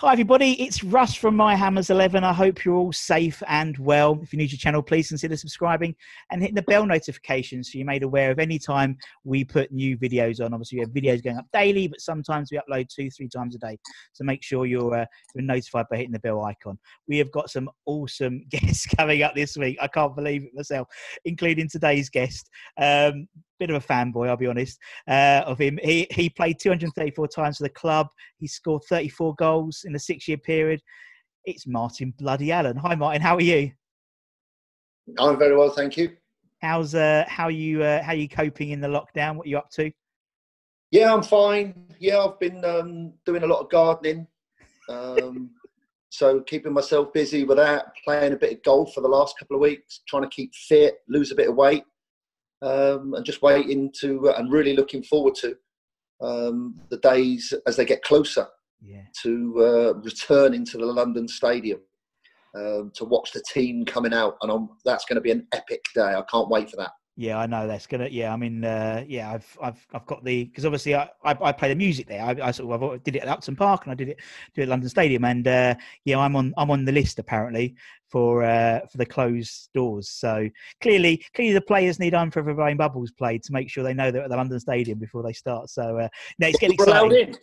Hi, everybody. It's Russ from My Hammers 11. I hope you're all safe and well. If you're new to the channel, please consider subscribing and hitting the bell notifications so you're made aware of any time we put new videos on. Obviously, we have videos going up daily, but sometimes we upload two, three times a day. So make sure you're, uh, you're notified by hitting the bell icon. We have got some awesome guests coming up this week. I can't believe it myself, including today's guest. Um, bit of a fanboy, I'll be honest, uh, of him. He he played 234 times for the club. He scored 34 goals in a six-year period. It's Martin Bloody Allen. Hi, Martin. How are you? I'm very well, thank you. How's uh how you uh, how are you coping in the lockdown? What are you up to? Yeah, I'm fine. Yeah, I've been um, doing a lot of gardening. Um, so keeping myself busy with that, playing a bit of golf for the last couple of weeks, trying to keep fit, lose a bit of weight um, and just waiting to uh, and really looking forward to um, the days as they get closer Yeah. to uh, returning to the London Stadium um, to watch the team coming out, and I'm, that's going to be an epic day. I can't wait for that. Yeah, I know that's gonna. Yeah, I mean, uh, yeah, I've I've I've got the because obviously I, I I play the music there. I, I sort of I did it at Upton Park and I did it do it at London Stadium, and uh, yeah, I'm on I'm on the list apparently for uh, for the closed doors. So clearly, clearly the players need I'm Forever Blowing Bubbles played to make sure they know they're at the London Stadium before they start. So uh, no, it's getting exciting.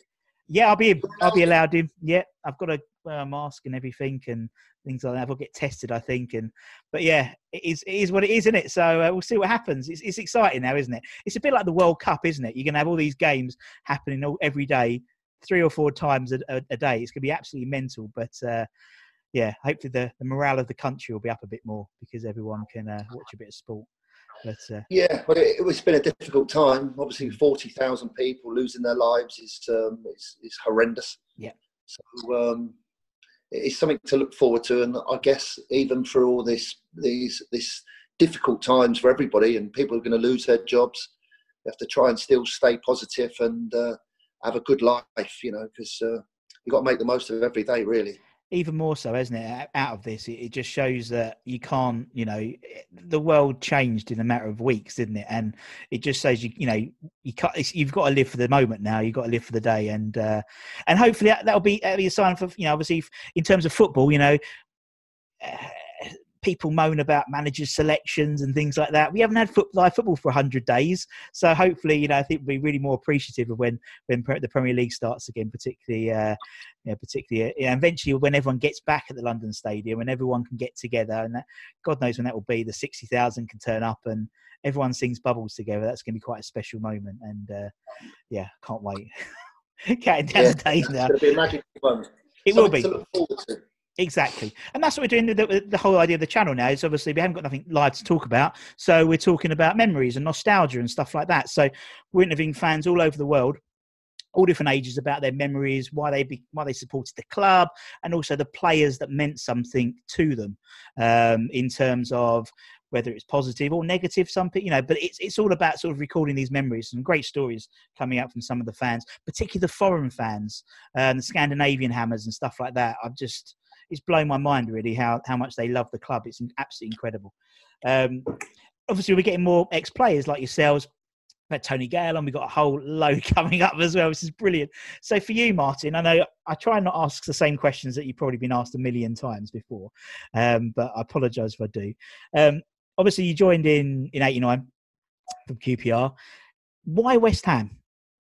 Yeah, I'll be I'll be allowed in. Yeah, I've got to wear a mask and everything and things like that. I'll get tested, I think. And but yeah, it is it is what it is, isn't it? So uh, we'll see what happens. It's it's exciting now, isn't it? It's a bit like the World Cup, isn't it? You're gonna have all these games happening all, every day, three or four times a, a, a day. It's gonna be absolutely mental. But uh, yeah, hopefully the, the morale of the country will be up a bit more because everyone can uh, watch a bit of sport. Uh, Yeah, but it, it's been a difficult time. Obviously, forty thousand people losing their lives is um, is, is horrendous. Yeah. So um, it's something to look forward to, and I guess even for all this these this difficult times for everybody, and people are going to lose their jobs, you have to try and still stay positive and uh, have a good life. You know, because uh, you got to make the most of every day, really. Even more so, isn't it? Out of this, it, just shows that you can't, you know, the world changed in a matter of weeks, didn't it? And it just says you, you know, you can't, you've got to live for the moment now. You've got to live for the day, and uh, and hopefully that, that'll be that'll be a sign for you know, obviously f- in terms of football, you know. Uh, People moan about managers' selections and things like that. We haven't had foot, live football for hundred days, so hopefully, you know, I think we'll be really more appreciative of when when the Premier League starts again, particularly uh, you know, particularly uh, yeah, eventually when everyone gets back at the London Stadium and everyone can get together, and that, God knows when that will be. The sixty thousand can turn up and everyone sings bubbles together. That's going to be quite a special moment, and uh, yeah, can't wait. Counting down the days it's now. going to be a magic moment. It will be. Exactly, and that's what we're doing. The, the whole idea of the channel now is obviously we haven't got nothing live to talk about, so we're talking about memories and nostalgia and stuff like that. So we're interviewing fans all over the world, all different ages about their memories, why they be, why they supported the club, and also the players that meant something to them um, in terms of whether it's positive or negative. Some you know, but it's it's all about sort of recording these memories. Some great stories coming out from some of the fans, particularly the foreign fans and the Scandinavian hammers and stuff like that. I've just it's blown my mind really how how much they love the club. It's absolutely incredible. Um, obviously, we're getting more ex players like yourselves. We had Tony Gale and we've got a whole load coming up as well, which is brilliant. So for you, Martin, I know I try and not ask the same questions that you've probably been asked a million times before, um, but I apologise if I do. Um, obviously, you joined in in '89 from QPR. Why West Ham?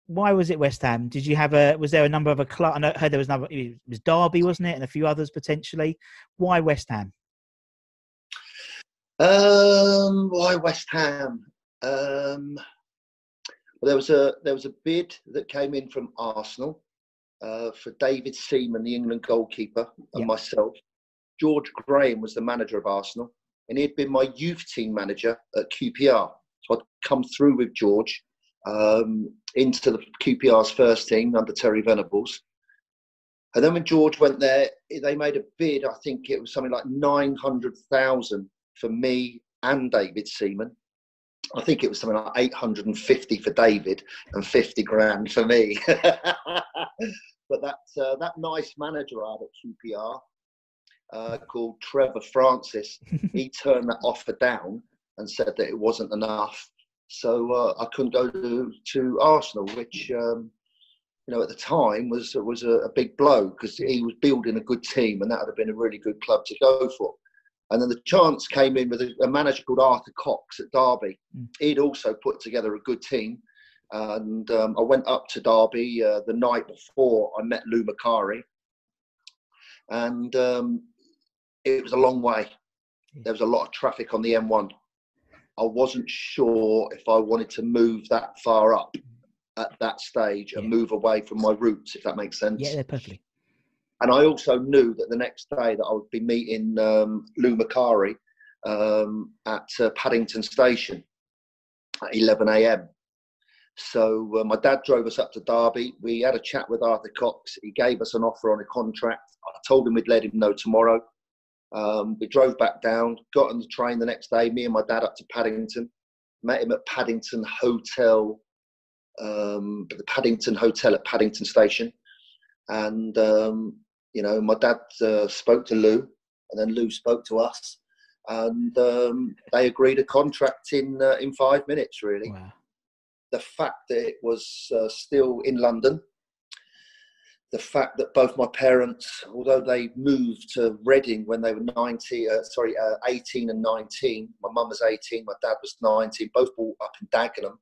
Why was it West Ham? Did you have a? Was there a number of a club? I heard there was another. It was Derby, wasn't it, and a few others potentially. Why West Ham? Um, why West Ham? Um, well, there was a there was a bid that came in from Arsenal uh, for David Seaman, the England goalkeeper, and Yeah. myself. George Graham was the manager of Arsenal, and he'd been my youth team manager at QPR. So I'd come through with George um, into the QPR's first team under Terry Venables. And then when George went there, they made a bid. I think it was something like nine hundred thousand for me and David Seaman. I think it was something like 850 for David and 50 grand for me. but that uh, that nice manager I had at QPR uh, called Trevor Francis, he turned that offer down and said that it wasn't enough. So uh, I couldn't go to, to Arsenal, which um, you know at the time was was a, a big blow because he was building a good team and that would have been a really good club to go for. And then the chance came in with a, a manager called Arthur Cox at Derby. Mm. He'd also put together a good team. And um, I went up to Derby uh, the night before I met Lou Macari. And um, it was a long way. There was a lot of traffic on the M1. I wasn't sure if I wanted to move that far up at that stage and Yeah. move away from my roots, if that makes sense Yeah, perfectly. and I also knew that the next day that I would be meeting um, Lou Macari um, at uh, Paddington Station at 11 a.m. So uh, my dad drove us up to Derby. We had a chat with Arthur Cox. He gave us an offer on a contract. I told him we'd let him know tomorrow. Um, we drove back down, got on the train the next day. Me and my dad up to Paddington. Met him at Paddington Hotel, um, the Paddington Hotel at Paddington Station, and um, you know, my dad uh, spoke to Lou, and then Lou spoke to us, and um, they agreed a contract in uh, in five minutes. Really, Wow. the fact that it was uh, still in London, the fact that both my parents, although they moved to Reading when they were 90, uh, sorry, uh, 18 and 19, my mum was 18, my dad was 19, both brought up in Dagenham.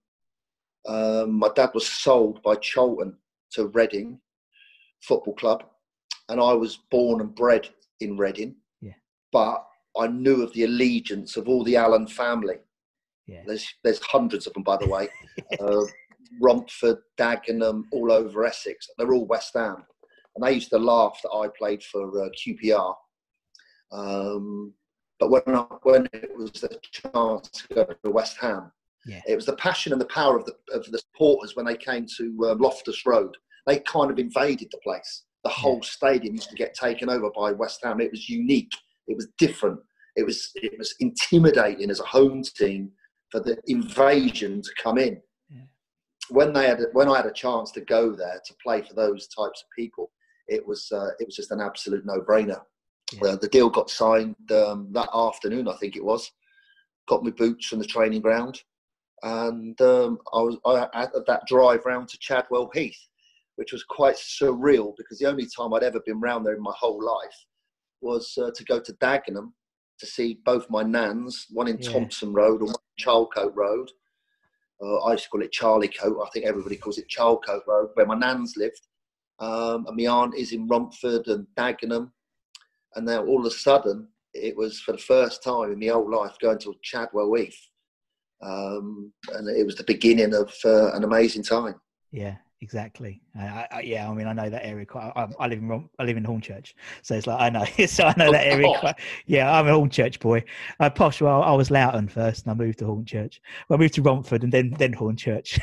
Um, my dad was sold by Charlton to Reading Football Club, and I was born and bred in Reading. Yeah. But I knew of the allegiance of all the Allen family. Yeah. There's there's hundreds of them, by the way. uh, Romford, Dagenham, all over Essex. They're all West Ham, and they used to laugh that I played for uh, QPR. Um, but when I, when it was the chance to go to West Ham, Yeah. it was the passion and the power of the of the supporters when they came to um, Loftus Road. They kind of invaded the place. The whole stadium used to get taken over by West Ham. It was unique. It was different. It was it was intimidating as a home team for the invasion to come in. When they had when I had a chance to go there to play for those types of people, it was uh, it was just an absolute no brainer. Yeah. Uh, the deal got signed um, that afternoon, I think it was. Got my boots from the training ground, and um, I was I had that drive round to Chadwell Heath, which was quite surreal because the only time I'd ever been round there in my whole life was uh, to go to Dagenham to see both my nans, one in Yeah. Thompson Road and one in Charlecote Road. Uh, I used to call it Charlie Coat. I think everybody calls it Charlecote Road, where my nans lived. Um, and my aunt is in Romford and Dagenham. And now all of a sudden, it was for the first time in my whole life going to Chadwell Heath. Um, and it was the beginning of uh, an amazing time. Yeah, exactly. I, I, I- yeah, I mean, I know that area quite. I, I live in Rom- I live in Hornchurch, so it's like I know. so I know that area Oh. quite. Yeah, I'm a Hornchurch boy. Uh, posh. Well, I was Loughton first, and I moved to Hornchurch. Well, I moved to Romford, and then then Hornchurch.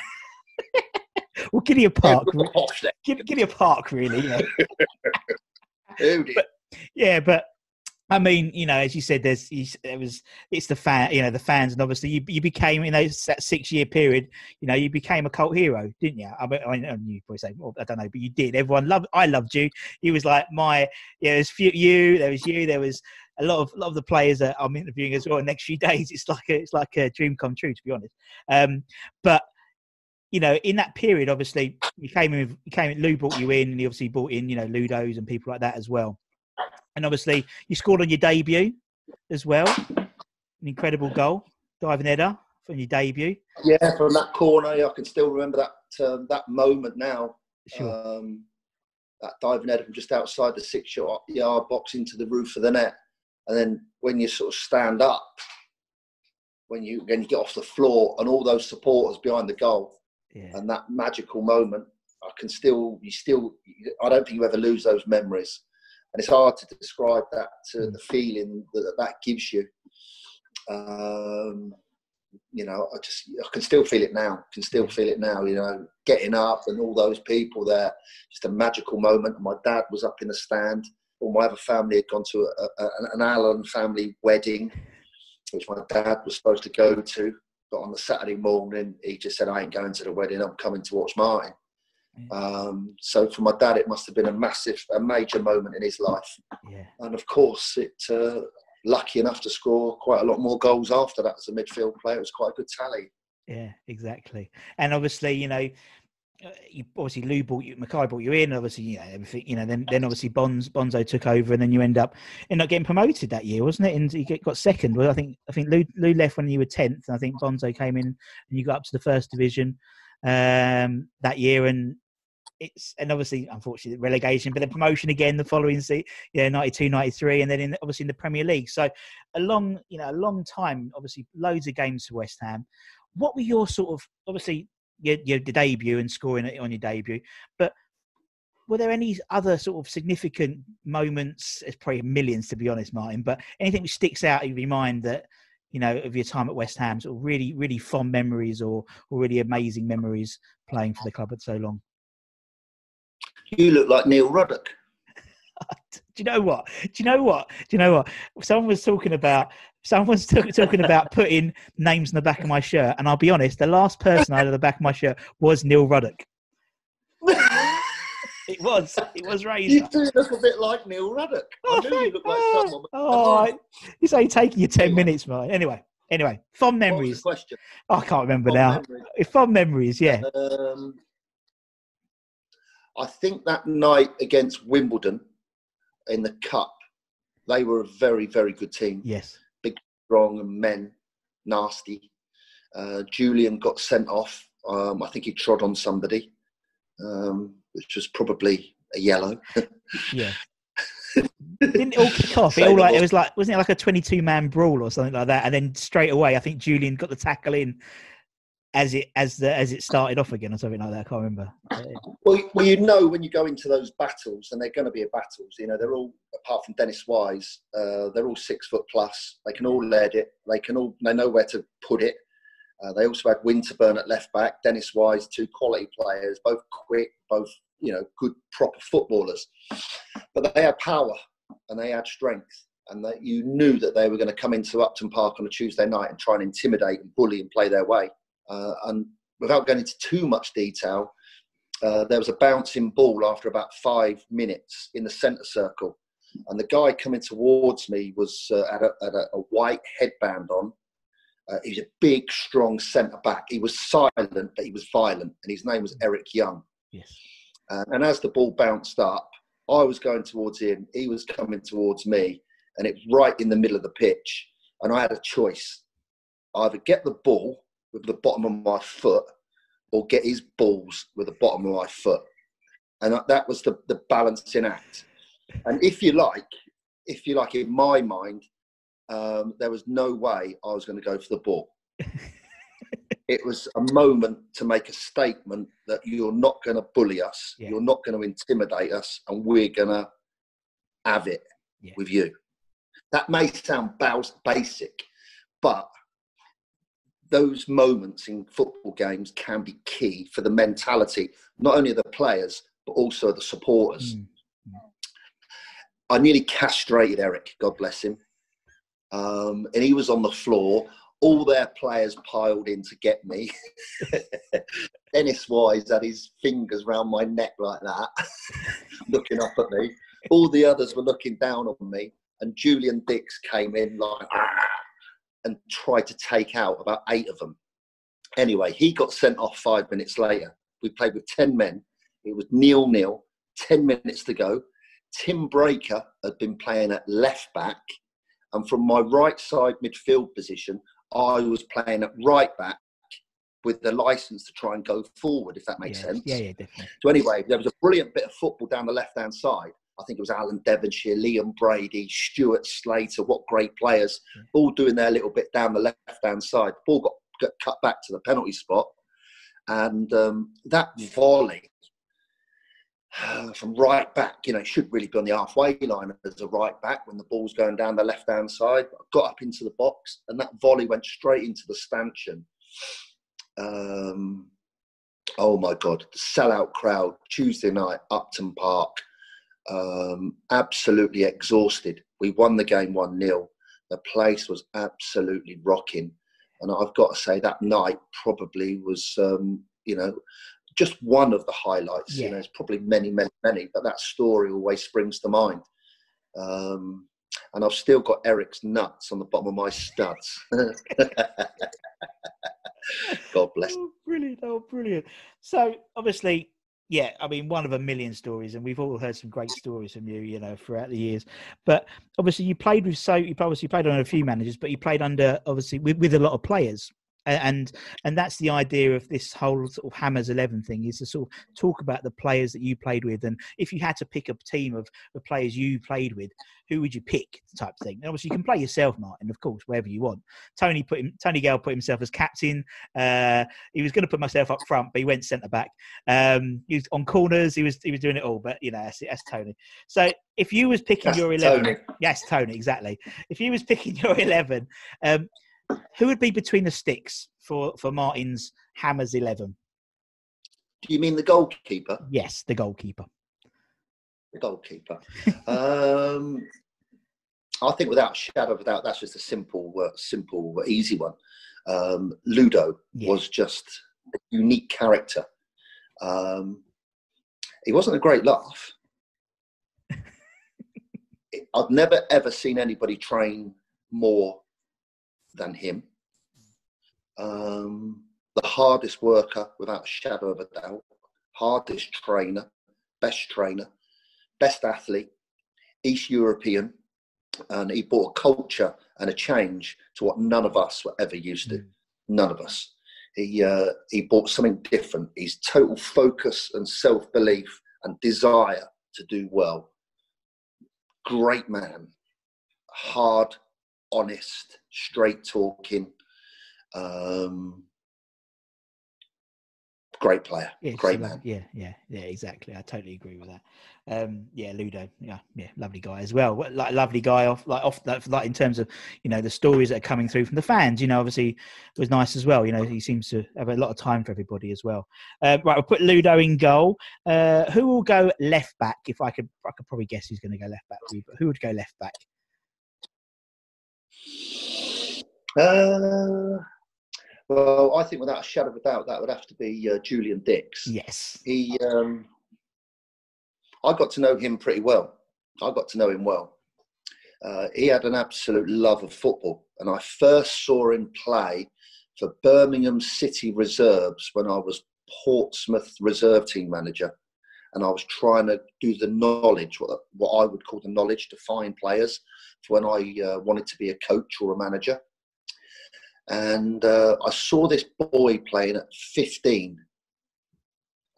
well, Gidea Park. Who re- Gid- Gidea Park, really. You know? did? yeah, but I mean, you know, as you said, there's there was it's the fan, you know, the fans, and obviously you you became in those that six year period, you know, you became a cult hero, didn't you? I mean, I know you probably say, well, I don't know, but you did. Everyone loved, I loved you. You was like my, yeah, there was few, you, there was you, there was a lot of a lot of the players that I'm interviewing as well. The next few days, it's like a, it's like a dream come true, to be honest. Um, but you know, in that period, obviously, you came in, you came in, Lou brought you in, and he obviously brought in, you know, Ludos and people like that as well. And obviously, you scored on your debut as well. An incredible goal, diving header from your debut. Yeah, from that corner, I can still remember that um, that moment now. Sure. Um, that diving header from just outside the six yard box into the roof of the net. And then when you sort of stand up, when you when you get off the floor, and all those supporters behind the goal, Yeah. and that magical moment, I can still, you still, I don't think you ever lose those memories. And it's hard to describe that, to the feeling that that gives you. Um, you know, I just, I can still feel it now. Can still feel it now. You know, getting up and all those people there, just a magical moment. My dad was up in the stand. All my other family had gone to a, a, an Allen family wedding, which my dad was supposed to go to. But on the Saturday morning, he just said, "I ain't going to the wedding. I'm coming to watch Martin." Um, so for my dad, it must have been a massive, a major moment in his life. Yeah. And of course, it uh, lucky enough to score quite a lot more goals after that as a midfield player. It was quite a good tally. Yeah, exactly. And obviously, you know, uh, you obviously Lou brought you, Mackay brought you in. Obviously, you know everything. You know, then then obviously Bonds Bonzo took over, and then you end up end up getting promoted that year, wasn't it? And you get, got second. Well, I think I think Lou, Lou left when you were tenth. and I think Bonzo came in, and you got up to the first division um, that year, and it's and obviously unfortunately relegation, but the promotion again the following season, yeah, 92, 93, and then in, obviously in the Premier League. So a long, you know, a long time. Obviously, loads of games for West Ham. What were your sort of obviously your, your debut and scoring on your debut, but were there any other sort of significant moments? It's probably millions to be honest, Martin. But anything which sticks out in your mind that you know of your time at West Ham, sort of really, really fond memories or, or really amazing memories playing for the club for so long. You look like Neil Ruddock. Do you know what? Do you know what? Do you know what? Someone was talking about. Someone's t- talking about putting names in the back of my shirt, and I'll be honest. The last person had on the back of my shirt was Neil Ruddock. It was. It was Razor. You do look a bit like Neil Ruddock. I knew you looked like someone. Oh, you say taking you ten minutes, mate. Anyway, anyway, fond What was the memories. question? I can't remember Fond now. memories. Fond memories, yeah. Um, I think that night against Wimbledon in the cup, they were a very, very good team. Yes. Big, strong and men, nasty. Uh, Julian got sent off. Um, I think he trod on somebody, um, which was probably a yellow. Yeah. Didn't it all kick off? It all like it was like wasn't it like a twenty-two man brawl or something like that? And then straight away, I think Julian got the tackle in as it as the as it started off again or something like that. I can't remember. Well, well, you know when you go into those battles, and they're going to be battles. You know, they're all apart from Dennis Wise, uh, they're all six foot plus. They can all lead it. They can all they know where to put it. Uh, they also had Winterburn at left back, Dennis Wise, two quality players, both quick, both you know good proper footballers. But they had power and they had strength, and that you knew that they were going to come into Upton Park on a Tuesday night and try and intimidate and bully and play their way. Uh, and without going into too much detail, uh, there was a bouncing ball after about five minutes in the centre circle. And the guy coming towards me was uh, had, a, had a, a white headband on. Uh, he was a big, strong centre back. He was silent, but he was violent. And his name was Eric Young. yes. Uh, and as the ball bounced up, I was going towards him. He was coming towards me. And it was right in the middle of the pitch. And I had a choice either get the ball with the bottom of my foot or get his balls with the bottom of my foot. And that- was the, the balancing act. And if you like, if you like, in my mind, um, there was no way I was going to go for the ball. it was a moment to make a statement that you're not going to bully us, Yeah. you're not going to intimidate us, and we're going to have it Yeah. with you. That may sound basic, but those moments in football games can be key for the mentality, not only of the players, but also the supporters. Mm. I nearly castrated Eric, God bless him. Um, and he was on the floor. All their players piled in to get me. Dennis Wise had his fingers round my neck like that, looking up at me. All the others were looking down on me. And Julian Dicks came in like "Ah," and tried to take out about eight of them. Anyway, he got sent off five minutes later. We played with 10 men. It was nil nil, 10 minutes to go. Tim Breacker had been playing at left back. And from my right side midfield position, I was playing at right back with the license to try and go forward, if that makes yeah, sense. Yeah, yeah, definitely. So anyway, there was a brilliant bit of football down the left-hand side. I think it was Alan Devonshire, Liam Brady, Stuart Slater. What great players, all doing their little bit down the left-hand side. Ball got, got cut back to the penalty spot, and um, that volley from right back, you know, it should really be on the halfway line as a right back when the ball's going down the left-hand side. I got up into the box, and that volley went straight into the stanchion. Um, oh my god the sellout crowd tuesday night upton park um, absolutely exhausted we won the game 1-0 the place was absolutely rocking and i've got to say that night probably was um, you know just one of the highlights Yeah. you know there's probably many many many but that story always springs to mind um, and i've still got eric's nuts on the bottom of my studs god bless Oh, brilliant! Oh, brilliant! So obviously, yeah, I mean, one of a million stories, and we've all heard some great stories from you, you know, throughout the years. But obviously, you played with so you obviously played on a few managers, but you played under obviously with, with a lot of players. And and that's the idea of this whole sort of Hammers Eleven thing is to sort of talk about the players that you played with, and if you had to pick a team of the players you played with, who would you pick? Type thing. And obviously, you can play yourself, Martin, of course, wherever you want. Tony put him. Tony Gale put himself as captain. Uh, he was going to put myself up front, but he went centre back. Um, he was on corners. He was he was doing it all. But you know, that's, that's Tony. So if you was picking That's your eleven, Tony. yes, Tony, exactly. If you was picking your eleven, um, who would be between the sticks for for Martin's Hammers eleven? do you mean the goalkeeper Yes, the goalkeeper. the goalkeeper. um, I think without shadow of doubt, that's just a simple, uh, simple, easy one. Um, Ludo Yeah. was just a unique character. Um, he wasn't a great laugh. I've never ever seen anybody train more than him. Um, the hardest worker, without a shadow of a doubt, hardest trainer, best trainer, best athlete, East European, and he brought a culture and a change to what none of us were ever used to. None of us. He uh, he brought something different. His total focus and self belief and desire to do well. Great man, hard, honest, straight talking. Um, great player, Yeah, great man. Yeah, yeah, yeah, exactly. I totally agree with that. Um, yeah, Ludo, yeah, yeah, lovely guy as well. Like lovely guy off, like off, like, in terms of you know the stories that are coming through from the fans. You know, obviously it was nice as well. You know, he seems to have a lot of time for everybody as well. Uh, right, we'll put Ludo in goal. Uh, who will go left back? If I could, I could probably guess who's going to go left back for you. But who would go left back? Uh, well, I think without a shadow of a doubt, that would have to be uh, Julian Dicks. Yes. He, um, I got to know him pretty well. I got to know him well. Uh, he had an absolute love of football, and I first saw him play for Birmingham City Reserves when I was Portsmouth reserve team manager, and I was trying to do the knowledge, what, what I would call the knowledge to find players for when I uh, wanted to be a coach or a manager. And uh, I saw this boy playing at 15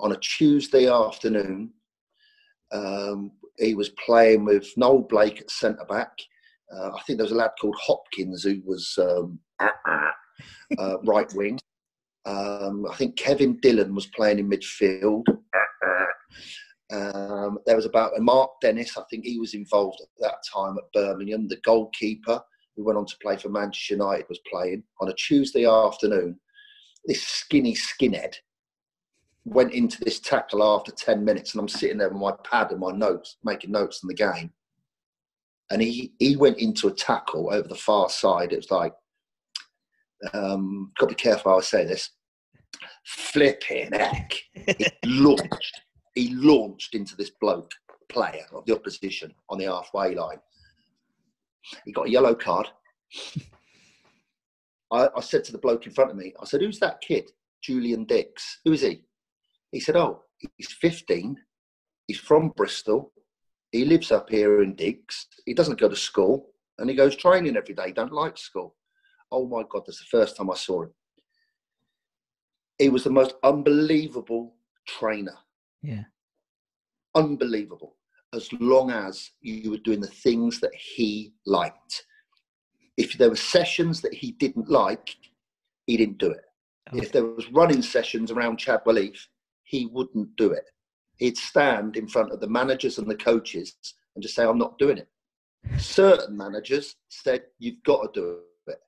on a Tuesday afternoon. Um, he was playing with Noel Blake at centre back. Uh, I think there was a lad called Hopkins who was um, uh, right wing. Um, I think Kevin Dillon was playing in midfield. Um, there was about Mark Dennis. I think he was involved at that time at Birmingham. The goalkeeper who went on to play for Manchester United was playing on a Tuesday afternoon. This skinny skinhead went into this tackle after 10 minutes and I'm sitting there with my pad and my notes, making notes on the game. and he he went into a tackle over the far side. It was like, um, got to be careful how I say this. Flipping heck! he launched. He launched into this bloke player of the opposition on the halfway line. He got a yellow card. I, I said to the bloke in front of me, I said, "Who's that kid, Julian Dicks? Who is he?" He said, "Oh, he's 15. He's from Bristol. He lives up here in Diggs. He doesn't go to school, and he goes training every day. He don't like school." Oh my God, that's the first time I saw him. He was the most unbelievable trainer. Yeah. Unbelievable. As long as you were doing the things that he liked. If there were sessions that he didn't like, he didn't do it. Okay. If there was running sessions around Chadwell Heath, he wouldn't do it. He'd stand in front of the managers and the coaches and just say, I'm not doing it. Certain managers said, You've got to do it.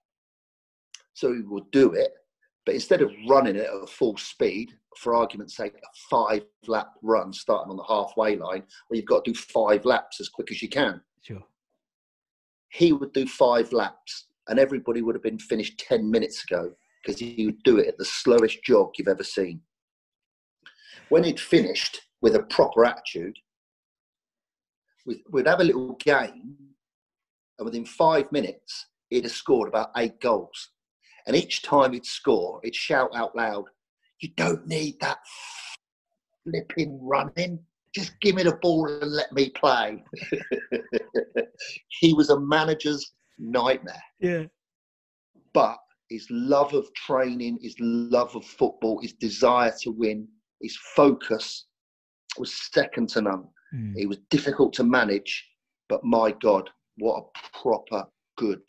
So he would do it, but instead of running it at full speed, for argument's sake, a five lap run starting on the halfway line, where you've got to do five laps as quick as you can, Sure. he would do five laps and everybody would have been finished 10 minutes ago because he would do it at the slowest jog you've ever seen. When he'd finished with a proper attitude, we'd, we'd have a little game, and within five minutes, he'd have scored about eight goals. And each time he'd score, he'd shout out loud, You don't need that flipping running. Just give me the ball and let me play. he was a manager's nightmare Yeah. but his love of training, his love of football, his desire to win, his focus was second to none. Mm. He was difficult to manage, but my God, what a proper good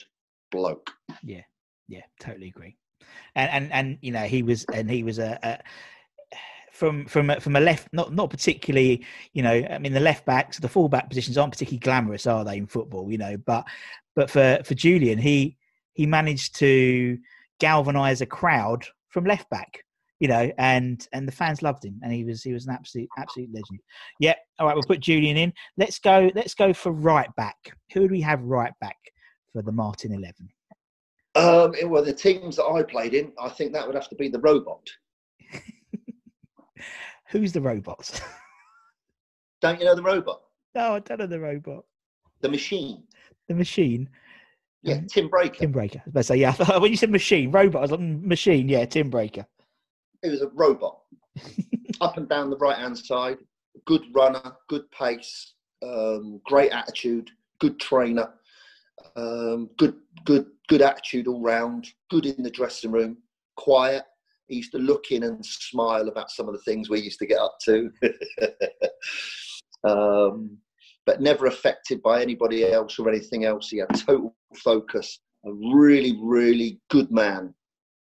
bloke. Yeah, yeah, totally agree. And and and you know he was and he was a, a from from a, from a left not not particularly you know I mean the left backs the full back positions aren't particularly glamorous are they in football you know? But but for for Julian he he managed to galvanize a crowd from left back you know and and the fans loved him and he was he was an absolute absolute legend. Yeah all right we'll put Julian in. Let's go let's go for right back. Who do we have right back for the Martin 11 Um, it- well, the teams that I played in, I think that would have to be the robot. Who's the robot? Don't you know the robot? no, I don't know the robot. The machine. The machine. Yeah, Um, Tim Breacker. Tim Breacker. I was say, yeah. When you said machine, robot, I was like, mm, machine. Yeah, Tim Breacker. He was a robot. Up and down the right hand side, good runner, good pace, um, great attitude, good trainer, um, good good good attitude all round, good in the dressing room, quiet. He used to look in and smile about some of the things we used to get up to. um, but never affected by anybody else or anything else. He had total focus. A really, really good man.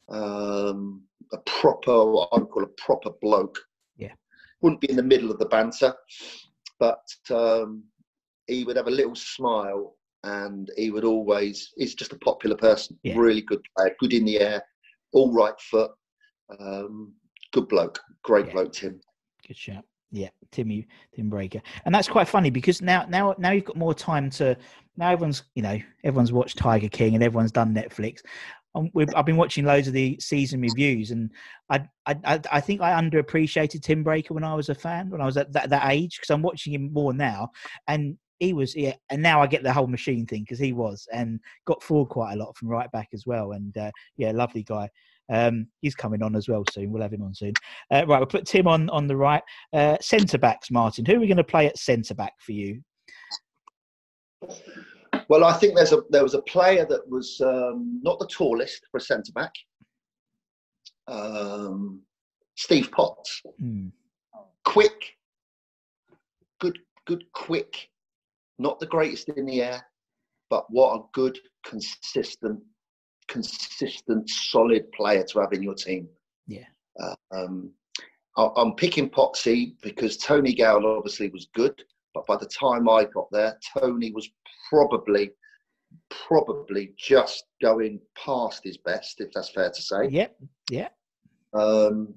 Um, a proper, what I would call a proper bloke. Yeah. Wouldn't be in the middle of the banter, but um, he would have a little smile and he would always, he's just a popular person. Yeah. Really good player, good in the air, all right foot. Um, good bloke, great Yeah. bloke, Tim. Good shout. Yeah, Timmy Tim Breacker, and that's quite funny because now now now you've got more time to. Now everyone's you know everyone's watched Tiger King and everyone's done Netflix. Um, we've, I've been watching loads of the season reviews, and I I I, I think I underappreciated Tim Breacker when I was a fan when I was at that, that age because I'm watching him more now, and he was yeah, and now I get the whole machine thing because he was and got forward quite a lot from right back as well, and uh, yeah, lovely guy. Um, he's coming on as well soon. We'll have him on soon. Uh, right, we'll put Tim on on the right. Uh, centre backs, Martin. Who are we going to play at centre back for you? Well, I think there's a there was a player that was um, not the tallest for a centre back. Um, Steve Potts, Hmm. quick, good, good, quick. Not the greatest in the air, but what a good, consistent, consistent, solid player to have in your team. Yeah. Uh, um, I- I'm picking Potsy because Tony Gale obviously was good, but by the time I got there, Tony was probably, probably just going past his best, if that's fair to say. Yeah. Yeah. Um,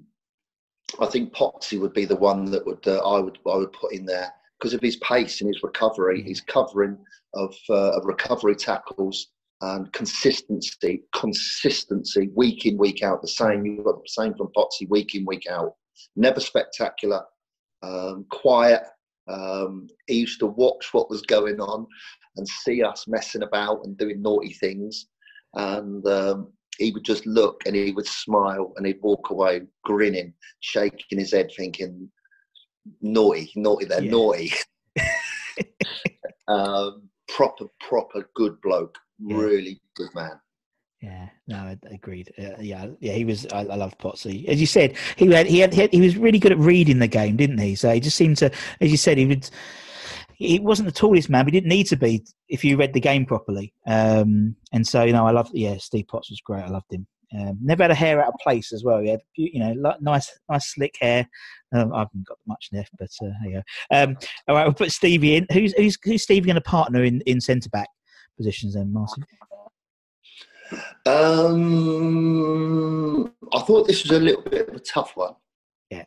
I think Potsy would be the one that would uh, I would I would put in there. Because of his pace and his recovery, his covering of, uh, of recovery tackles and consistency, consistency week in, week out. The same, you've got the same from Potsy week in, week out. Never spectacular, um, quiet. Um, he used to watch what was going on and see us messing about and doing naughty things. And um, he would just look and he would smile and he'd walk away grinning, shaking his head, thinking, naughty, naughty, they're Yeah. naughty. um, proper, proper good bloke. Yeah. Really good man. Yeah, no, I agreed. Uh, yeah, yeah, he was. I, I love Potsy. As you said, he had, he had he had he was really good at reading the game, didn't he? So he just seemed to, as you said, he would. He wasn't the tallest man, but he didn't need to be if you read the game properly. Um, and so you know, I love. Yeah, Steve Potts was great. I loved him. Um, never had a hair out of place as well. He had, you know, li- nice, nice slick hair. Um, I haven't got much left, but uh, there you go. Um, all right, we'll put Stevie in. Who's who's who's Stevie going to partner in in centre back positions then, Martin? Um, I thought this was a little bit of a tough one. Yeah.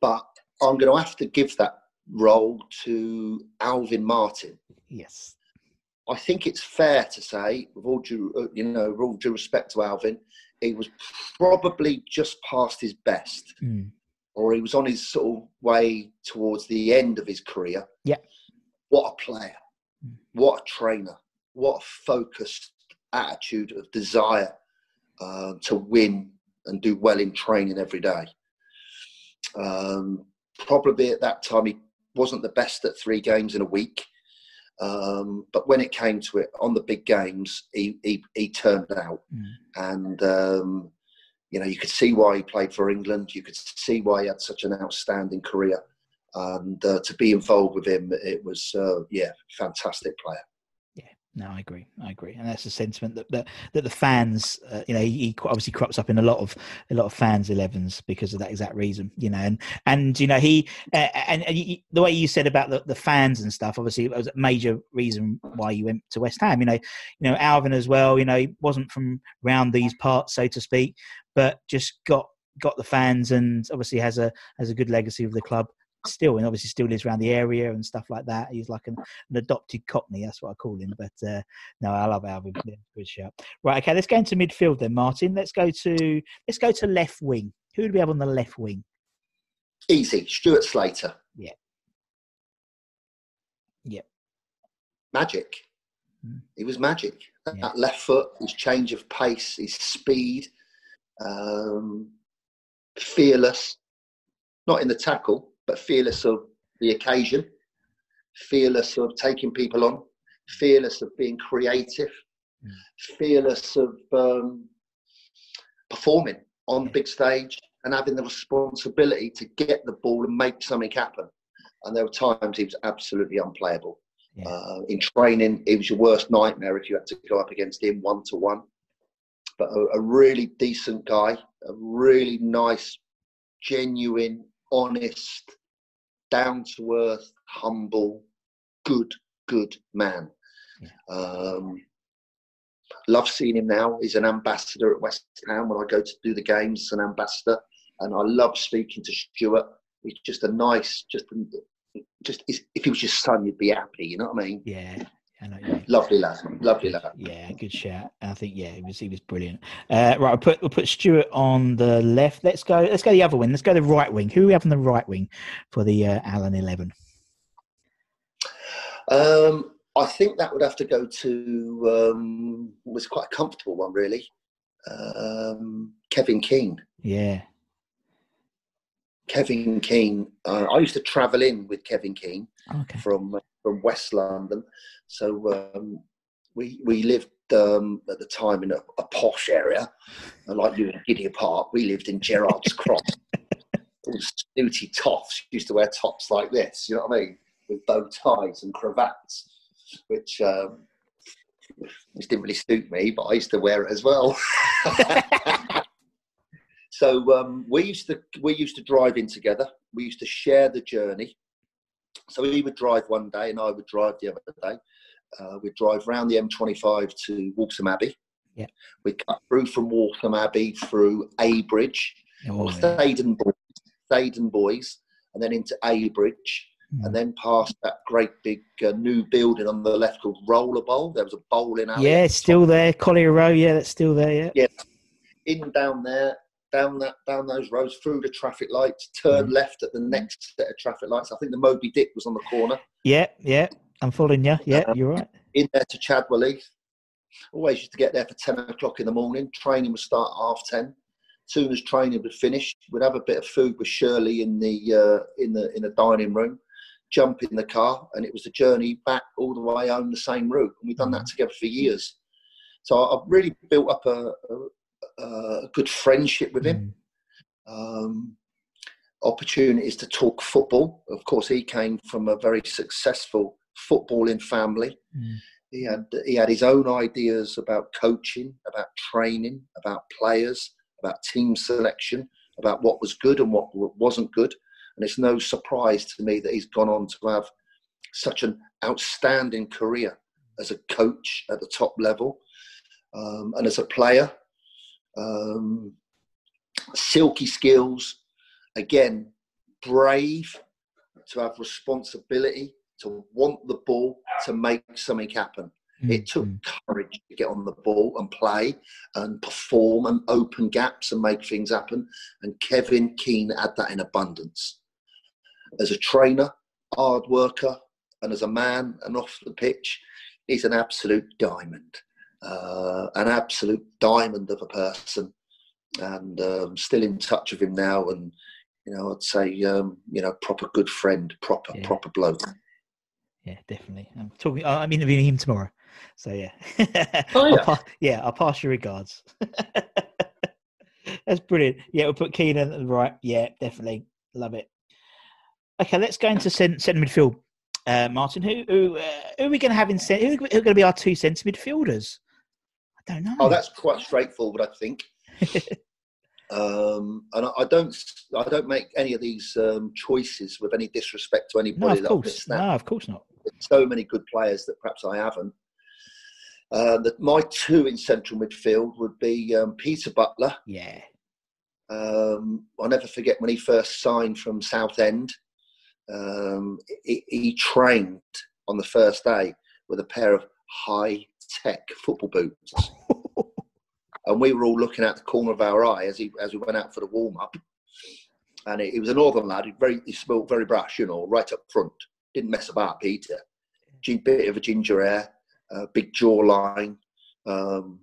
But I'm going to have to give that role to Alvin Martin. Yes. I think it's fair to say, with all due, uh, you know, with all due respect to Alvin, he was probably just past his best, Mm. or he was on his sort of way towards the end of his career. Yeah. What a player! Mm. What a trainer! What a focused attitude of desire uh, to win and do well in training every day. Um, probably at that time he wasn't the best at three games in a week. Um, but when it came to it on the big games, he he, he turned out, Mm. and um, you know you could see why he played for England. You could see why he had such an outstanding career, and uh, to be involved with him, it was uh, yeah, fantastic player. No, I agree. I agree, and that's a sentiment that that, that the fans, uh, you know, he, he obviously crops up in a lot of a lot of fans' elevens because of that exact reason, you know, and and you know he uh, and, and you, the way you said about the, the fans and stuff, obviously it was a major reason why you went to West Ham. You know, you know Alvin as well. You know, he wasn't from round these parts, so to speak, but just got got the fans and obviously has a has a good legacy with the club still and obviously still lives around the area and stuff like that he's like an, an adopted cockney that's what i call him but uh no i love alvin good shout right okay let's go into midfield then martin let's go to let's go to left wing who do we have on the left wing Easy, Stuart Slater. Yeah. Yeah. Magic. Mm. He was magic. That, Yeah. that left foot, his change of pace, his speed, um, fearless. Not in the tackle, but fearless of the occasion, fearless of taking people on, fearless of being creative, Mm. fearless of um, performing on Yeah. big stage and having the responsibility to get the ball and make something happen. And there were times he was absolutely unplayable. Yeah. Uh, in training, it was your worst nightmare if you had to go up against him one to one. But a, a really decent guy, a really nice, genuine, honest, down to earth, humble, good, good man. Yeah. Um, love seeing him now. He's an ambassador at West Ham when I go to do the games, an ambassador. And I love speaking to Stuart. He's just a nice, just, just if he was your son, you'd be happy. You know what I mean? yeah I know what. Lovely lad, lovely lad. Yeah, good shout. I think yeah, he was he was brilliant. Uh, right, we'll put we'll put Stuart on the left. Let's go. Let's go the other wing. Let's go the right wing. Who we have on the right wing for the uh, Allen Eleven? Um, I think that would have to go to um, was quite a comfortable one, really. Um, Kevin Keen. Yeah, Kevin Keen. Uh, I used to travel in with Kevin Keen okay. from from West London, so um, we we lived um, at the time in a, a posh area, and like you in Gidea Park. We lived in Gerrard's Cross. All snooty toffs used to wear tops like this. You know what I mean, with bow ties and cravats, which um, didn't really suit me, but I used to wear it as well. so um, we used to we used to drive in together. We used to share the journey. So he would drive one day, and I would drive the other day. Uh, we'd drive round the M25 to Waltham Abbey. Yeah. We'd cut through from Waltham Abbey through Abridge Oh. Theydon Bois, Theydon Bois, and then into Abridge, Mm. and then past that great big uh, new building on the left called Roller Bowl. There was a bowling alley. Yeah, at it's the still there. Collier Row, yeah, that's still there. Yeah. Yeah. In down there, down that, down those roads, through the traffic lights, turn Mm. left at the next set of traffic lights. I think the Moby Dick was on the corner. Yeah, yeah. I'm following you. Yeah, Um, you're right. In there to Chadwell Heath. Always used to get there for ten o'clock in the morning. Training would start at half ten. soon as training was finished, we'd have a bit of food with Shirley in the uh, in the in the dining room, jump in the car, and it was the journey back all the way home the same route. And we've done that together for years. So I've really built up a, a, a good friendship with him. Mm. Um, opportunities to talk football. Of course, he came from a very successful footballing family. Mm. He had he had his own ideas about coaching, about training, about players, about team selection, about what was good and what wasn't good. And it's no surprise to me that he's gone on to have such an outstanding career as a coach at the top level um, and as a player. Um, silky skills, again, brave to have responsibility, to want the ball, to make something happen. It took Mm. courage to get on the ball and play and perform and open gaps and make things happen. And Kevin Keen had that in abundance. As a trainer, hard worker, and as a man and off the pitch, he's an absolute diamond. Uh, an absolute diamond of a person. And um, still in touch with him now. And, you know, I'd say, um, you know, proper good friend, proper, Yeah. proper bloke. Yeah, definitely. I'm talking. I- I'm interviewing him tomorrow. So yeah. Oh, I'll yeah. pa- yeah, I'll pass your regards. That's brilliant. Yeah, we'll put Keenan at the right. Yeah, definitely. Love it. Okay, let's go into centre midfield. Uh, Martin, who who, uh, who are we going to have in centre? Who, who are going to be our two centre midfielders? I don't know. Oh, that's quite straightforward, I think. um, and I, I don't, I don't make any of these um, choices with any disrespect to no, anybody of course. No, of course not. There's so many good players that perhaps I haven't. Uh, that my two in central midfield would be um, Peter Butler. Yeah. Um, I'll never forget when he first signed from Southend. Um, he, he trained on the first day with a pair of high tech football boots. And we were all looking out the corner of our eye as he as we went out for the warm up. And he, he was a northern lad. He very he smelled very brash, you know, right up front. Didn't mess about, Peter. G- Bit of a ginger hair, uh, big jawline. Um,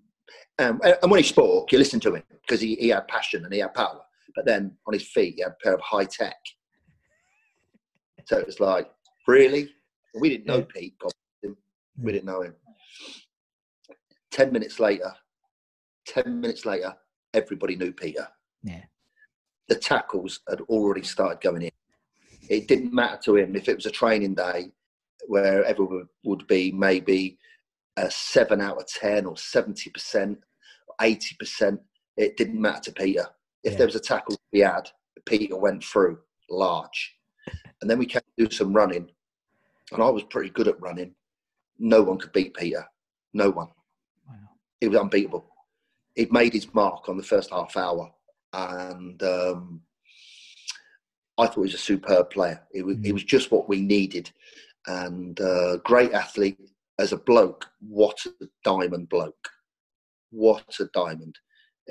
and, and when he spoke, you listened to him because he, he had passion and he had power. But then on his feet, he had a pair of high tech. So it was like, really? We didn't know. Pete. God. We didn't know him. Ten minutes later, ten minutes later, everybody knew Peter. Yeah. The tackles had already started going in. It didn't matter to him if it was a training day where everyone would be maybe a seven out of ten or seventy percent, eighty percent. It didn't matter to Peter. If Yeah. there was a tackle to be had, Peter went through large. And then we came to do some running, and I was pretty good at running. No one could beat Peter. No one. Wow. He was unbeatable. He'd made his mark on the first half hour, and um, I thought he was a superb player. He was, he Mm. was just what we needed, and uh, great athlete. As a bloke, what a diamond bloke! What a diamond!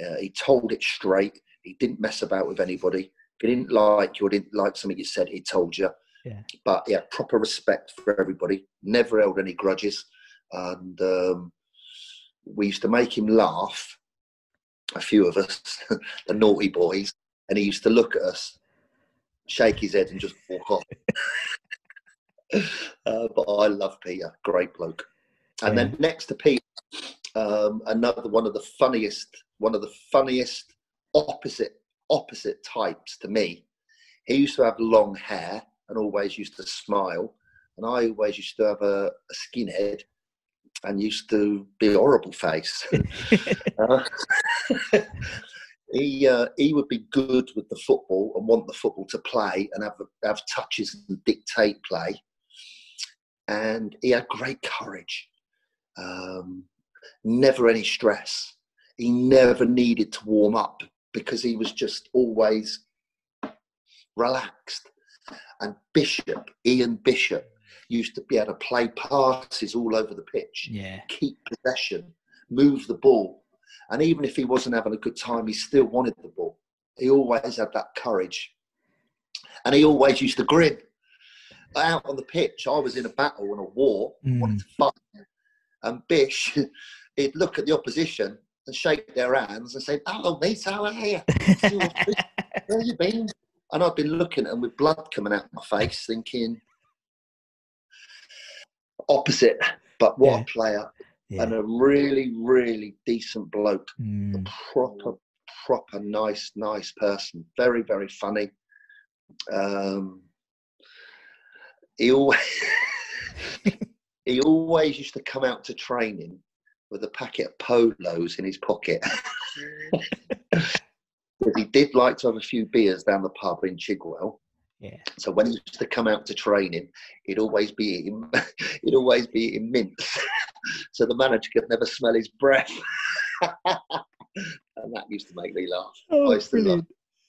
Uh, he told it straight. He didn't mess about with anybody. If he didn't like you or didn't like something you said, he told you. Yeah. But he had proper respect for everybody. Never held any grudges, and um, we used to make him laugh. A few of us, the naughty boys, and he used to look at us, shake his head, and just walk off. uh, but I love Peter, great bloke. And then next to Peter, um, another one of the funniest, one of the funniest opposite opposite types to me. He used to have long hair and always used to smile, and I always used to have a, a skinhead and used to be a horrible face. Uh, he uh, he would be good with the football and want the football to play and have have touches and dictate play. And he had great courage. Um, never any stress. He never needed to warm up because he was just always relaxed. And Bishop, Ian Bishop, used to be able to play passes all over the pitch, Yeah. keep possession, move the ball. And even if he wasn't having a good time, he still wanted the ball. He always had that courage. And he always used to grin. Out on the pitch, I was in a battle and a war, Mm. wanted to fight. And Bish, he'd look at the opposition and shake their hands and say, Hello, mate, how are you? Where you been? And I've been looking at him with blood coming out my face, thinking, opposite, but what Yeah. a player. Yeah. And a really, really decent bloke. Mm. Proper, proper nice, nice person. Very, very funny. Um, he always, he always used to come out to training with a packet of polos in his pocket. But he did like to have a few beers down the pub in Chigwell. Yeah. So when he used to come out to training, he'd always be eating, he'd always be eating mints, so the manager could never smell his breath. and that used to make me laugh. Oh, I used to brilliant.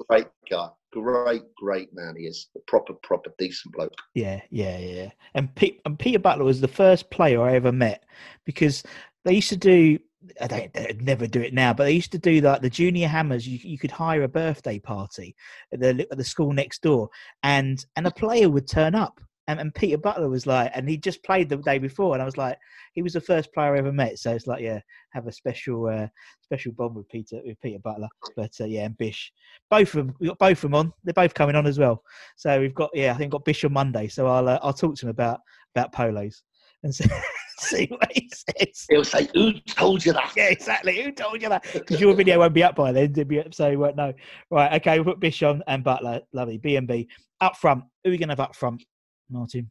Great guy, great, great man. He is a proper, proper decent bloke. Yeah, yeah, yeah. And, Pete, and Peter Butler was the first player I ever met because they used to do. I don't they'd never do it now, but they used to do like the junior hammers. You you could hire a birthday party at the at the school next door, and and a player would turn up. And, and Peter Butler was like, and he just played the day before, and I was like, he was the first player I ever met. So it's like, yeah, have a special uh, special bond with Peter with Peter Butler. But uh, yeah, and Bish, both of them, we got both of them on. They're both coming on as well. So we've got yeah, I think we've got Bish on Monday. So I'll uh, I'll talk to him about about polos and see, see what he says. He'll say, "Who told you that?" Yeah, exactly. Who told you that? Because your video won't be up by then, it'll be up- so you won't know. Right, okay, we'll put Bish on and Butler. Lovely. B and B up front. Who are we gonna have up front, Martin?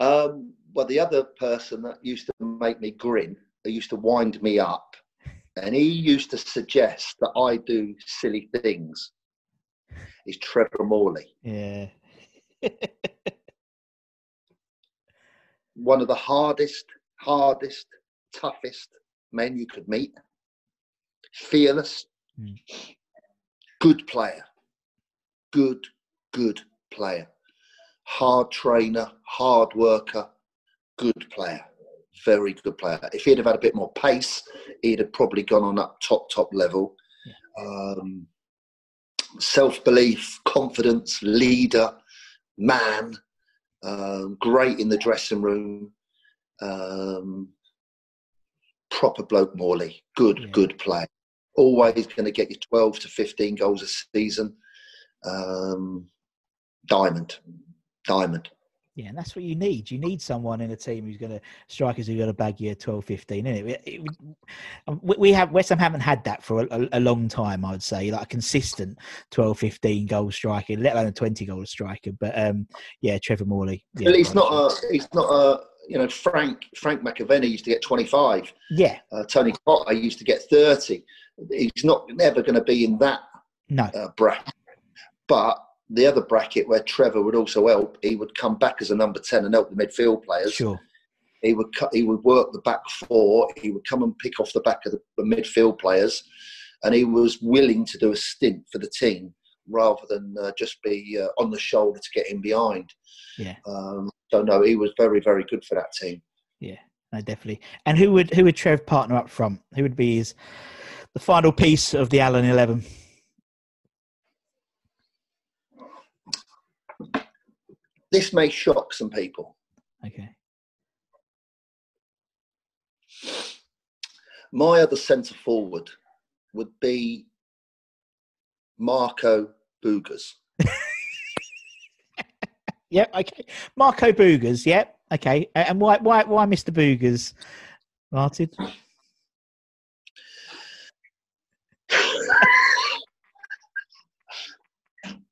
Um, well, the other person that used to make me grin, who used to wind me up, and he used to suggest that I do silly things, is Trevor Morley. Yeah. One of the hardest, hardest, toughest men you could meet. Fearless, Mm. good player, good, good player. Hard trainer, hard worker, good player, very good player. If he'd have had a bit more pace, he'd have probably gone on up top, top level. Um, Self belief, confidence, leader, man, um, great in the dressing room. Um, proper bloke Morley, good, Yeah. good player. Always going to get you 12 to 15 goals a season. Um, diamond, diamond. Yeah, and that's what you need. You need someone in a team who's going to strikers who going to bag you 12, 15, isn't it? It- it- um, we- have West Ham haven't had that for a, a, a long time. I would say like a consistent 12, 15 goal striker, let alone a 20 goal striker. But um, yeah, Trevor Morley. Yeah, he's not a, he's not a, you know, Frank Frank McAvenny used to get 25. Yeah, Uh, Tony Cottee used to get 30. He's not never going to be in that no, uh, bracket. But the other bracket where Trevor would also help, he would come back as a number 10 and help the midfield players. sure. He would cut, he would work the back four. He would come and pick off the back of the, the midfield players, and he was willing to do a stint for the team rather than uh, just be uh, on the shoulder to get in behind. Yeah. Um, so no, he was very very good for that team. Yeah, no, definitely. And who would who would Trev partner up from? Who would be his the final piece of the Allen Eleven? This may shock some people. Okay. My other centre forward would be Marco Boogers. Yep. Okay. Marco Boogers. Yep. Okay. And why why why Mr. Boogers, Martin?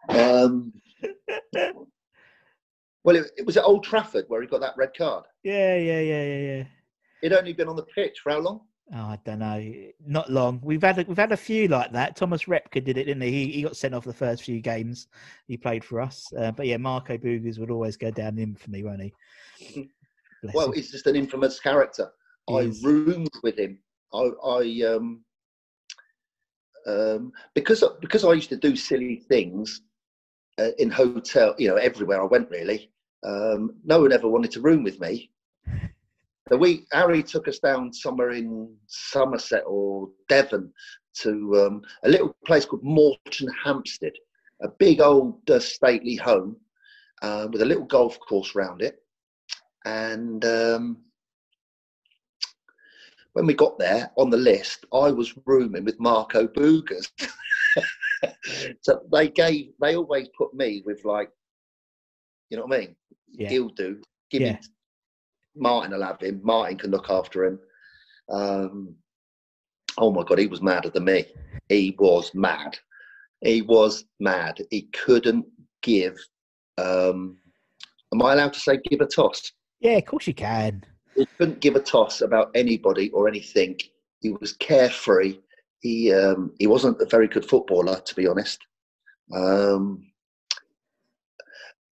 Um, well, it, it was at Old Trafford where he got that red card. Yeah, yeah, yeah, yeah, yeah. He'd only been on the pitch for how long? Oh, I don't know. Not long. We've had a, we've had a few like that. Thomas Repka did it, didn't he? He, he got sent off the first few games he played for us. Uh, but yeah, Marco Boogers would always go down in infamy, won't he? Bless Well, him. he's just an infamous character. He I is. roomed with him. I, I um, um, because because I used to do silly things. uh, in hotel, you know, everywhere I went really. Um, no one ever wanted to room with me. The week Harry took us down somewhere in Somerset or Devon to um, a little place called Morton Hampstead, a big old uh, stately home uh, with a little golf course round it. And um, when we got there on the list, I was rooming with Marco Boogers. so they gave, they always put me with like, you know what I mean? Yeah. He'll do. Give Yeah. Martin will have him. Martin can look after him. Um, oh my god, he was madder than me. He was mad. He was mad. He couldn't give. Um, am I allowed to say give a toss? Yeah, of course you can. He couldn't give a toss about anybody or anything. He was carefree. He um, he wasn't a very good footballer, to be honest. Um,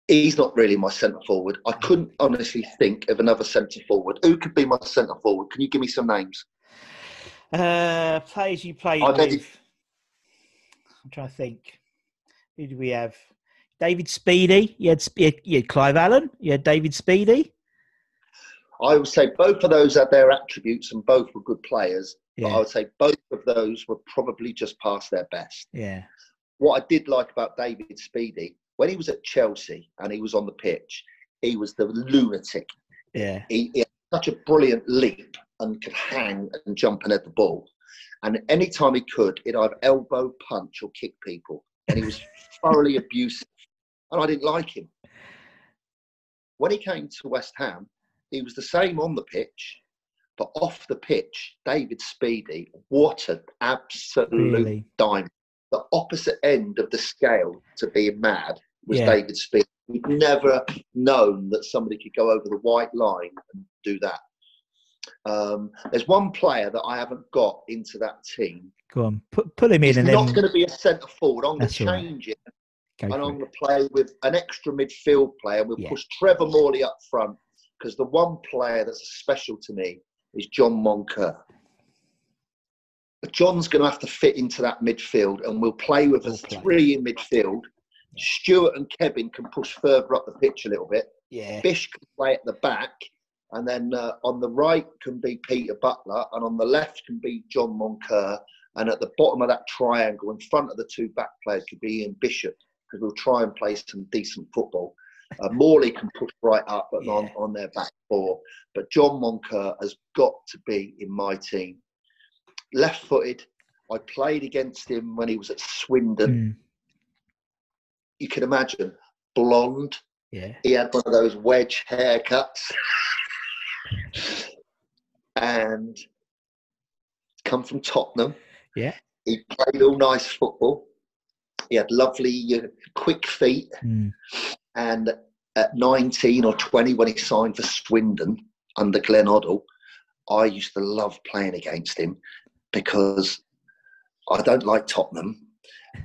he's not really my centre forward. I couldn't honestly think of another centre forward. Who could be my centre forward? Can you give me some names? Uh, players you played I with. I'm trying to think. Who do we have? David Speedy. You had, you had Clive Allen. You had David Speedy. I would say both of those had their attributes and both were good players. But I would say both of those were probably just past their best. yeah, What I did like about David Speedy, when he was at Chelsea and he was on the pitch, he was the lunatic. yeah, He, he had such a brilliant leap and could hang and jump and head the ball. And any time he could, he'd either elbow, punch, or kick people. And he was thoroughly abusive. And I didn't like him. When he came to West Ham, he was the same on the pitch, but off the pitch, David Speedy, what an absolute really. diamond. The opposite end of the scale to being mad was Yeah. David Speed. We've never known that somebody could go over the white line and do that. Um, there's one player that I haven't got into that team. Go on, put pull him in He's and not then going to be a centre forward. I'm going to all right. change it, go and I'm going to play with an extra midfield player. We'll Yeah. push Trevor Morley up front because the one player that's special to me is John Moncur. John's going to have to fit into that midfield, and we'll play with a three in midfield. Stuart and Kevin can push further up the pitch a little bit. Yeah, Bish can play at the back, and then uh, on the right can be Peter Butler, and on the left can be John Moncur, and at the bottom of that triangle, in front of the two back players, could be Ian Bishop, because we'll try and play some decent football. Uh, Morley can push right up and on, on their back four, but John Moncur has got to be in my team. Left-footed, I played against him when he was at Swindon. Mm, You can imagine, blonde, yeah, he had one of those wedge haircuts and come from Tottenham. Yeah. He played all nice football. He had lovely, uh, quick feet. mm, And at 19 or 20, when he signed for Swindon under Glenn Hoddle, I used to love playing against him because I don't like Tottenham.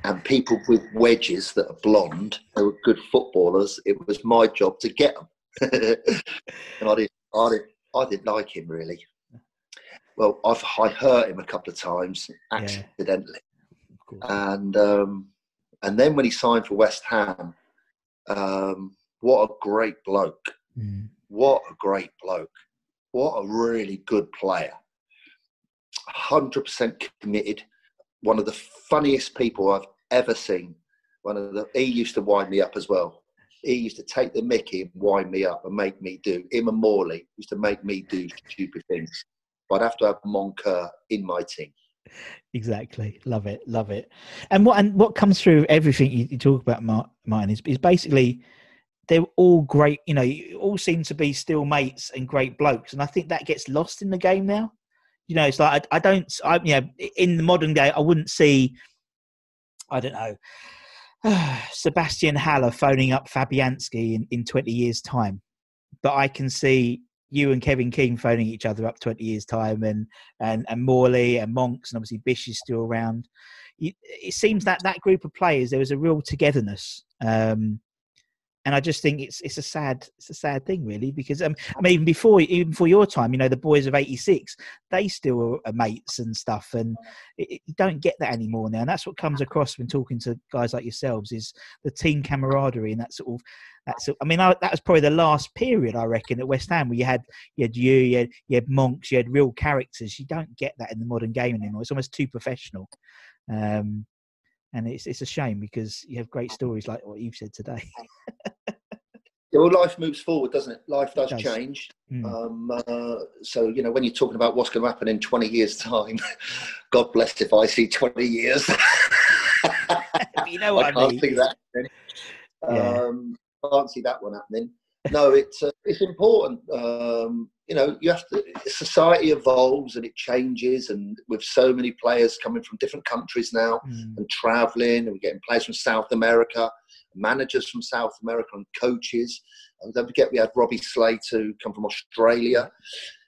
And people with wedges that are blonde, who are good footballers, it was my job to get them. and I didn't, I didn't, I didn't like him really. Well, I've I hurt him a couple of times accidentally, course. and um, and then when he signed for West Ham, um, what a great bloke! Mm, What a great bloke! What a really good player! Hundred percent committed. One of the funniest people I've ever seen. One of the he used to wind me up as well. He used to take the Mickey and wind me up and make me do. Him and Morley used to make me do stupid things. But I'd have to have Moncur in my team. exactly. Love it, love it. And what and what comes through everything you, you talk about, Mar- Martin, is, is basically they're all great. You know, you all seem to be still mates and great blokes, and I think that gets lost in the game now. You know, it's like I, I don't. I you know, in the modern day, I wouldn't see. I don't know. Sebastian Haller phoning up Fabianski in, in 20 years' time. But I can see you and Kevin Keen phoning each other up 20 years' time and, and, and Morley and Monks and obviously Bish is still around. You, it seems that that group of players, there was a real togetherness. Um, and I just think it's it's a sad it's a sad thing really because um, I mean even before even before your time you know the boys of '86 they still are mates and stuff and it- you don't get that anymore now and that's what comes across when talking to guys like yourselves is the team camaraderie and that sort of that's I mean I, that was probably the last period I reckon at West Ham where you had you had you you had, you had monks you had real characters you don't get that in the modern game anymore it's almost too professional um, and it's it's a shame because you have great stories like what you've said today. Yeah, well, life moves forward, doesn't it? Life does, It does. change. Mm. Um, uh, so, you know, when you're talking about what's going to happen in 20 years' time, God bless if I see 20 years. You know what I, can't mean? see that. Yeah. Um, can't see that one happening. No, it's uh, it's important. Um, you know, you have to. Society evolves and it changes, and with so many players coming from different countries now Mm. and travelling, and we're getting players from South America, managers from South America, and coaches. And don't forget, we had Robbie Slater who come from Australia.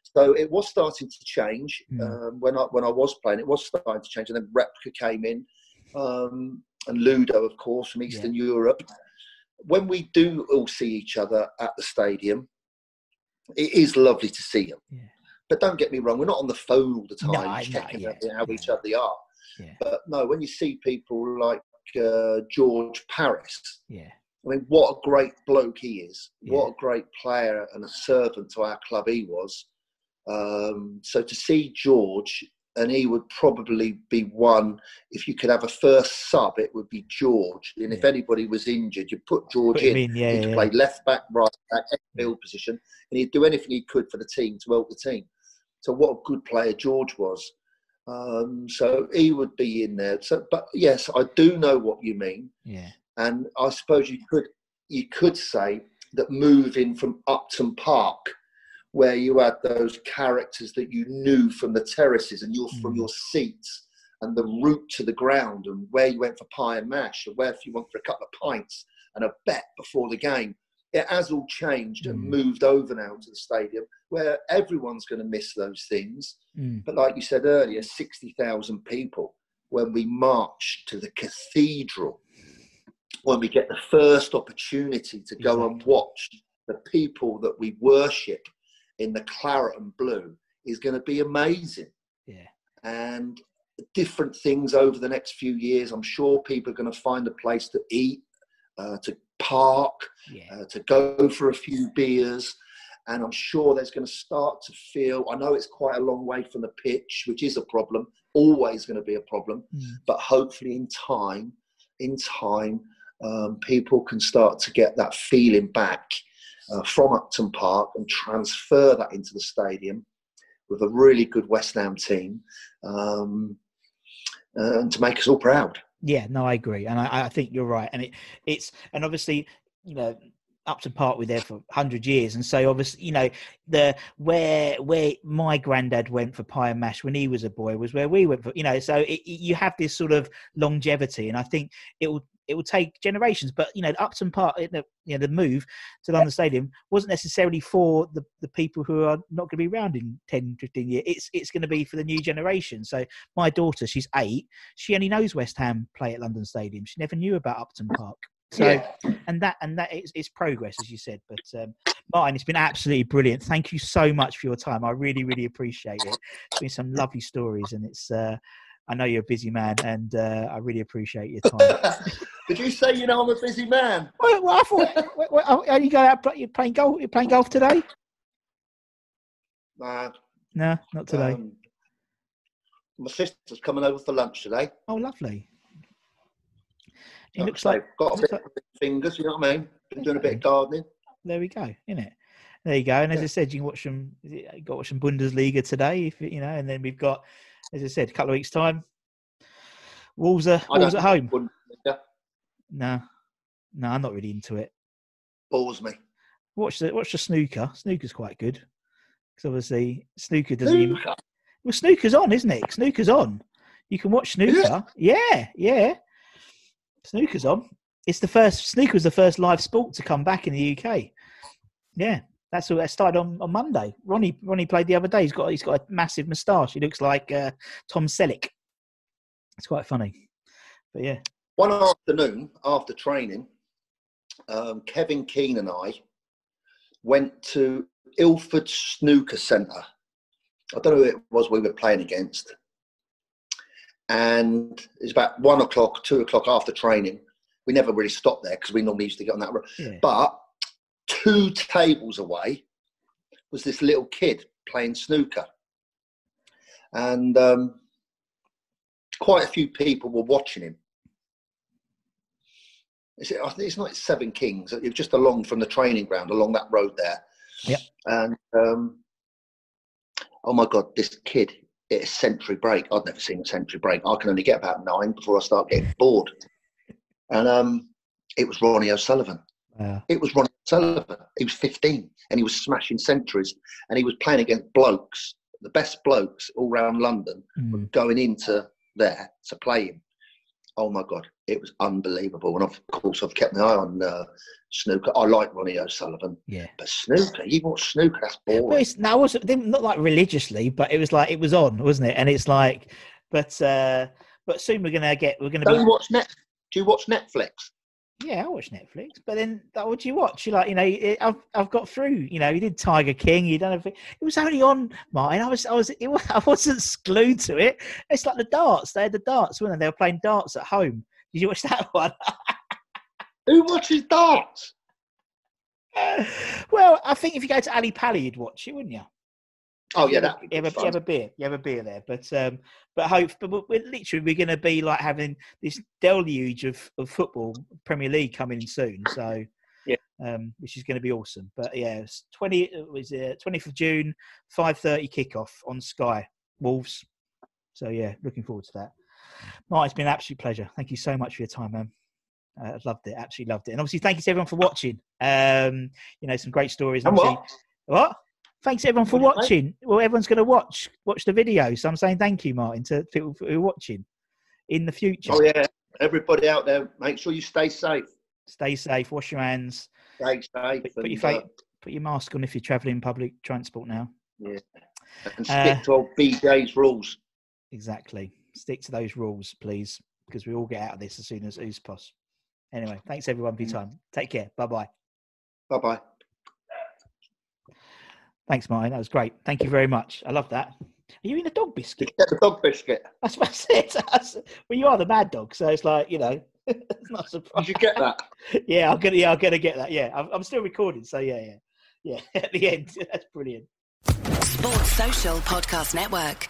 So it was starting to change Mm. um, when I when I was playing. It was starting to change, and then Repka came in, um, and Ludo, of course, from Eastern Europe. When we do all see each other at the stadium, it is lovely to see them. Yeah. But don't get me wrong, we're not on the phone all the time No, checking yeah, how each yeah. other are. Yeah. But no, when you see people like uh, George Parris, Yeah, I mean, what a great bloke he is. What a great player and a servant to our club he was. Um, so to see George, and he would probably be one, if you could have a first sub, it would be George. And if anybody was injured, you put George in. in, yeah, he could yeah, play left back, right back, midfield position, and he'd do anything he could for the team to help the team. So what a good player George was. Um, so he would be in there. So, but yes, I do know what you mean yeah, and I suppose you could you could say that moving from Upton Park, where you had those characters that you knew from the terraces and your from Mm. your seats and the route to the ground and where you went for pie and mash and where if you went for a couple of pints and a bet before the game. It has all changed and Mm. moved over now to the stadium where everyone's going to miss those things. Mm. But like you said earlier, 60,000 people when we march to the cathedral, when we get the first opportunity to go and watch the people that we worship in the claret and blue is going to be amazing. yeah, And different things over the next few years. I'm sure people are going to find a place to eat, uh, to park, yeah, uh, to go for a few beers. And I'm sure there's going to start to feel, I know it's quite a long way from the pitch, which is a problem, always going to be a problem. Mm. But hopefully, in time, in time, um, people can start to get that feeling back uh, from Upton Park and transfer that into the stadium with a really good West Ham team um, uh, and to make us all proud. Yeah. No, I agree, and I, I think you're right. And it, it's and obviously, you know, Upton Park were there for hundred years, and so obviously, you know, the where where my granddad went for pie and mash when he was a boy was where we went for, you know. So it, you have this sort of longevity, and I think it will it will take generations. But you know, Upton Park, you know, the move to London Stadium wasn't necessarily for the, the people who are not going to be around in 10, 15 years. It's it's going to be for the new generation. So my daughter, she's eight, she only knows West Ham play at London Stadium. She never knew about Upton Park. So Yeah. and that and that is it's progress, as you said. But um, Martin, it's been absolutely brilliant. Thank you so much for your time. I really, really appreciate it. It's been some lovely stories, and it's. Uh, I know you're a busy man, and uh, I really appreciate your time. Did you say you know I'm a busy man? well, well, I thought, well, well, are you going out? play- You're playing golf? You're playing golf today? Nah, No, not today. Um, my sister's coming over for lunch today. oh, lovely. It Like looks I like say, got a looks bit like- of fingers, you know what I mean? Been doing a bit of gardening. there we go, isn't it? There you go. And as Yeah. I said, you can watch some. You got to watch some Bundesliga today, if you know. And then we've got, as I said, a couple of weeks time. Wolves are I Wolves at home. No, no, I'm not really into it. Bores me. Watch the watch the snooker. Snooker's quite good because obviously snooker doesn't even. Well, snooker's on, isn't it? Snooker's on. You can watch snooker. Yeah, yeah. Snooker's on. It's the first snooker was the first live sport to come back in the UK. Yeah, that's all. That started on, on Monday. Ronnie Ronnie played the other day. He's got he's got a massive moustache. He looks like uh, Tom Selleck. It's quite funny. But yeah, One afternoon after training, um, Kevin Keen and I went to Ilford Snooker Centre. I don't know who it was we were playing against. And it's about one o'clock, two o'clock after training. We never really stopped there because we normally used to get on that road. Yeah. But two tables away was this little kid playing snooker. And um, quite a few people were watching him. Is it, I think it's not Seven Kings. It was just along from the training ground, along that road there. Yep. And um, oh my God, this kid, it's century break. I'd never seen a century break. I can only get about nine before I start getting bored. And um, it was Ronnie O'Sullivan. Wow. It was Ronnie O'Sullivan. He was 15 and he was smashing centuries and he was playing against blokes, the best blokes all around London, Mm. going into there to play him. Oh my God, it was unbelievable. And of course, I've kept my eye on uh, snooker. I like Ronnie O'Sullivan, Yeah. but snooker, you watch snooker, that's But boring. it's that was not like religiously, but it was like it was on, wasn't it? And it's like, but uh but soon we're gonna get we're gonna Don't be you watch net? Do you watch Netflix? Yeah, I watch Netflix, but then that what do you watch? You like you know it, I've I've got through. You know, you did Tiger King, you done everything. It was only on mine. I was I was it, I wasn't glued to it. It's like the darts. They had the darts, weren't they? They were playing darts at home. Did you watch that one? Who watches darts? well, I think if you go to Ali Pally, you'd watch it, wouldn't you? Oh yeah, that you, have a, you have a beer. You have a beer there, but um, but hope, but we're we're literally we're going to be like having this deluge of, of football Premier League coming in soon. So Yeah. um, which is going to be awesome. But yeah, it's twenty it was twentieth of June, five thirty kickoff on Sky Wolves. So yeah, looking forward to that. Martin, it's been an absolute pleasure. Thank you so much for your time, man. Uh, I loved it, absolutely loved it, and obviously thank you to everyone for watching. Um, you know, some great stories. And what? what? Thanks everyone for What did you watching. Well, everyone's going to watch watch the video, so I'm saying thank you, Martin, to people who are watching in the future. Oh yeah, everybody out there, make sure you stay safe. Stay safe, wash your hands, Stay safe. put, put your and, fa- uh, put your mask on if you're travelling public transport now. Yeah, and Uh, stick to old BJ's rules. Exactly. Stick to those rules, please, because we all get out of this as soon as who's poss. Anyway, thanks everyone for your time. Take care. Bye bye. Bye bye. Thanks, Martin. That was great. Thank you very much. I love that. Are you in a dog biscuit? Get the dog biscuit. That's that's it. That's, well, you are the mad dog, so it's like you know, it's not a surprise. Did you get that? yeah, I'm gonna, yeah, I'm gonna get that. Yeah, I'm, I'm still recording, so yeah, yeah, yeah. At the end, that's brilliant. Sports Social Podcast Network.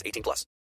18 plus.